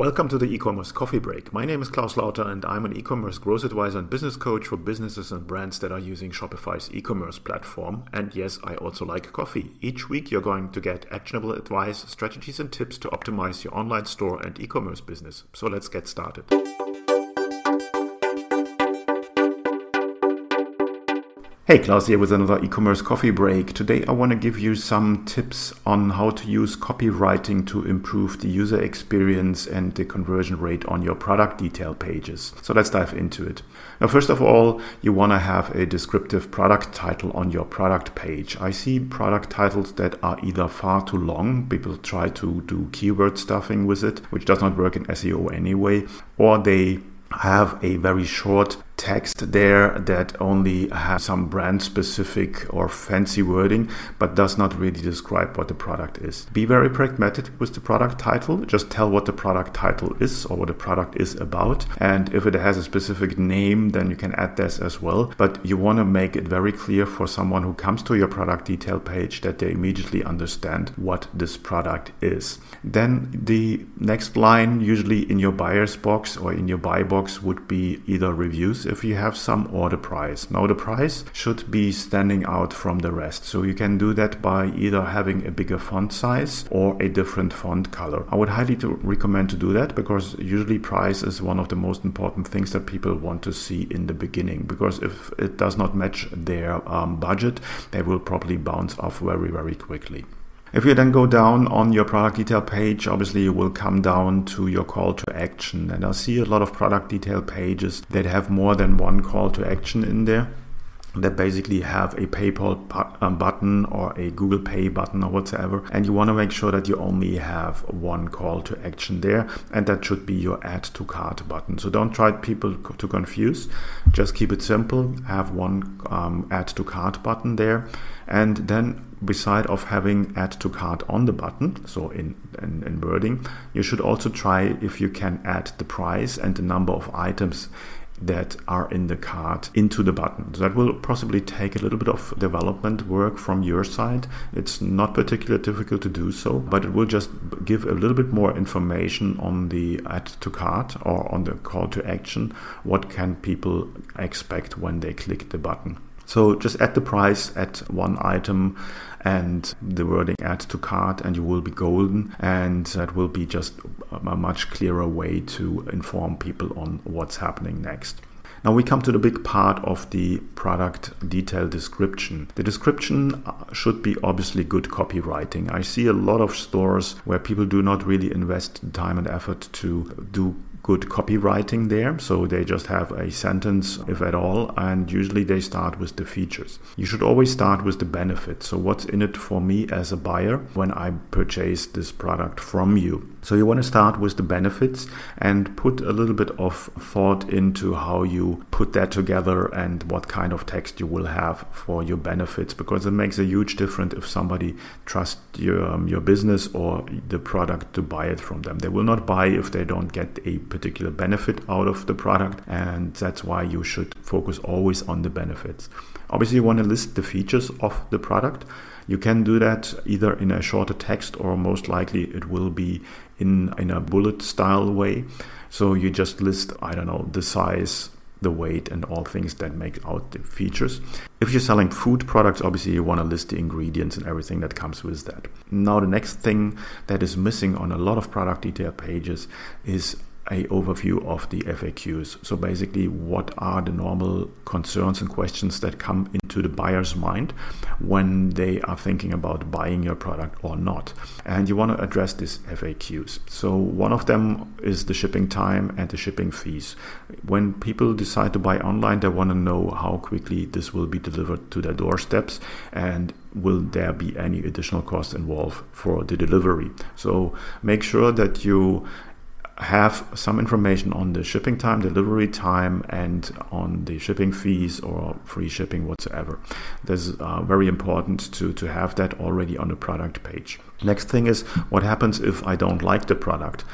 Welcome to the e-commerce coffee break. My name is Claus Lauter and I'm an e-commerce growth advisor and business coach for businesses and brands that are using Shopify's e-commerce platform. And yes, I also like coffee. Each week you're going to get actionable advice, strategies and tips to optimize your online store and e-commerce business. So let's get started. Hey, Claus here with another e-commerce coffee break. Today I want to give you some tips on how to use copywriting to improve the user experience and the conversion rate on your product detail pages. So let's dive into it. Now, first of all, you want to have a descriptive product title on your product page. I see product titles that are either far too long, people try to do keyword stuffing with it, which does not work in SEO anyway, or they have a very short text there that only has some brand specific or fancy wording but does not really describe what the product is. Be very pragmatic with the product title. Just tell what the product title is or what the product is about. And if it has a specific name, then you can add this as well. But you want to make it very clear for someone who comes to your product detail page that they immediately understand what this product is. Then the next line, usually in your buyer's box or in your buy box, would be either reviews if you have some order price. Now the price should be standing out from the rest. So you can do that by either having a bigger font size or a different font color. I would highly recommend to do that because usually price is one of the most important things that people want to see in the beginning because if it does not match their um, budget, they will probably bounce off very, very quickly. If you then go down on your product detail page, obviously you will come down to your call to action. And I see a lot of product detail pages that have more than one call to action in there that basically have a PayPal um, button or a Google Pay button or whatsoever. And you want to make sure that you only have one call to action there, and that should be your add to cart button. So don't try people to confuse. Just keep it simple. Have one um, add to cart button there, and then beside of having add to cart on the button, so in, in, in wording, you should also try if you can add the price and the number of items that are in the cart into the button. That will possibly take a little bit of development work from your side. It's not particularly difficult to do so, but it will just give a little bit more information on the add to cart or on the call to action. What can people expect when they click the button? So just add the price at one item and the wording add to cart and you will be golden and that will be just a much clearer way to inform people on what's happening next. Now we come to the big part of the product detail description. The description uh, should be obviously good copywriting. I see a lot of stores where people do not really invest time and effort to do good copywriting there. So they just have a sentence, if at all, and usually they start with the features. You should always start with the benefit. So, what's in it for me as a buyer when I purchase this product from you? So, you want to start with the benefits and put a little bit of thought into how you put that together and what kind of text you will have for your benefits because it makes a huge difference if somebody trusts your, um, your business or the product to buy it from them. They will not buy if they don't get a particular benefit out of the product, and that's why you should focus always on the benefits. Obviously, you want to list the features of the product. You can do that either in a shorter text or most likely it will be in, in a bullet style way. So you just list, I don't know, the size, the weight and all things that make out the features. If you're selling food products, obviously you want to list the ingredients and everything that comes with that. Now, the next thing that is missing on a lot of product detail pages is a overview of the FAQs. So basically, what are the normal concerns and questions that come into the buyer's mind when they are thinking about buying your product or not? And you want to address these FAQs. So one of them is the shipping time and the shipping fees. When people decide to buy online, they want to know how quickly this will be delivered to their doorsteps and will there be any additional cost involved for the delivery. So make sure that you have some information on the shipping time, delivery time, and on the shipping fees or free shipping whatsoever. This is uh, very important to, to have that already on the product page. Next thing is what happens if I don't like the product.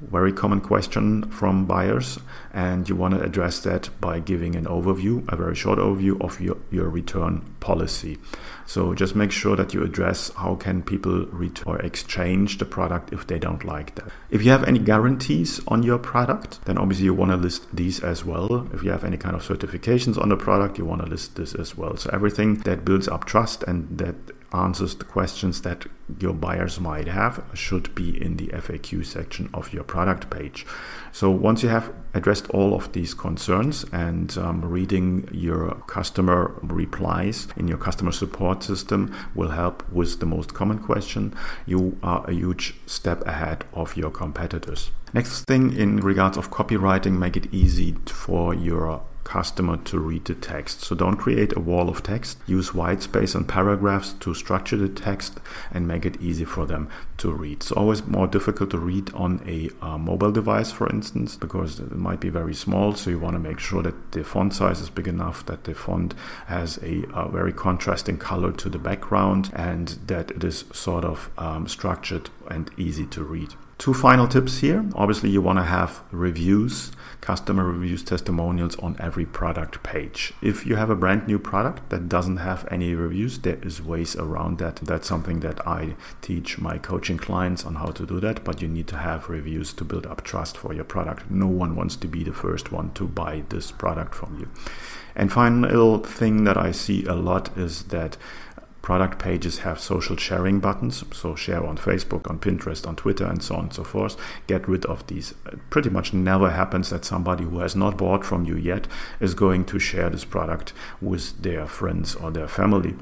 Very common question from buyers, and you want to address that by giving an overview, a very short overview of your, your return policy. So just make sure that you address how can people return or exchange the product if they don't like that. If you have any guarantees on your product, then obviously you want to list these as well. If you have any kind of certifications on the product, you want to list this as well. So everything that builds up trust and that answers the questions that your buyers might have should be in the FAQ section of your product page. So once you have addressed all of these concerns and um, reading your customer replies in your customer support system will help with the most common question, you are a huge step ahead of your competitors. Next thing in regards of copywriting, make it easy for your customer to read the text. So don't create a wall of text. Use white space and paragraphs to structure the text and make it easy for them to read. It's always more difficult to read on a uh, mobile device, for instance, because it might be very small. So you want to make sure that the font size is big enough, that the font has a, very contrasting color to the background, and that it is sort of um, structured and easy to read. Two final tips here. Obviously, you want to have reviews, customer reviews, testimonials on every product page. If you have a brand new product that doesn't have any reviews, there is ways around that. That's something that I teach my coaching clients on how to do that, but you need to have reviews to build up trust for your product. No one wants to be the first one to buy this product from you. And final thing that I see a lot is that product pages have social sharing buttons, so share on Facebook, on Pinterest, on Twitter, and so on and so forth. Get rid of these. It pretty much never happens that somebody who has not bought from you yet is going to share this product with their friends or their family.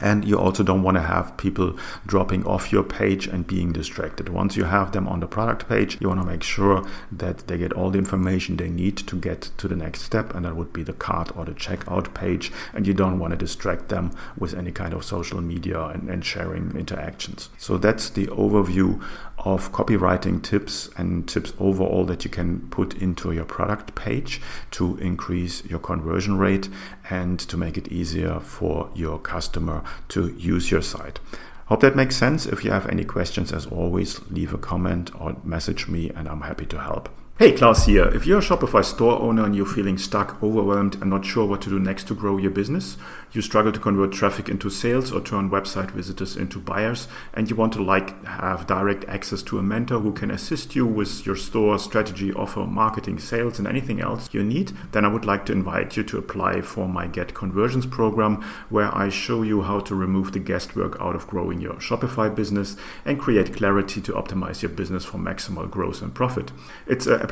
And you also don't want to have people dropping off your page and being distracted. Once you have them on the product page, you want to make sure that they get all the information they need to get to the next step, and that would be the cart or the checkout page. And you don't want to distract them with any kind of social media and, and sharing interactions. So that's the overview of copywriting tips and tips overall that you can put into your product page to increase your conversion rate and to make it easier for your customer to use your site. Hope that makes sense. If you have any questions, as always, leave a comment or message me, and I'm happy to help. Hey, Claus here. If you're a Shopify store owner and you're feeling stuck, overwhelmed, and not sure what to do next to grow your business, you struggle to convert traffic into sales or turn website visitors into buyers, and you want to like have direct access to a mentor who can assist you with your store strategy, offer, marketing, sales, and anything else you need, then I would like to invite you to apply for my Get Conversions program, where I show you how to remove the guesswork out of growing your Shopify business and create clarity to optimize your business for maximal growth and profit. It's a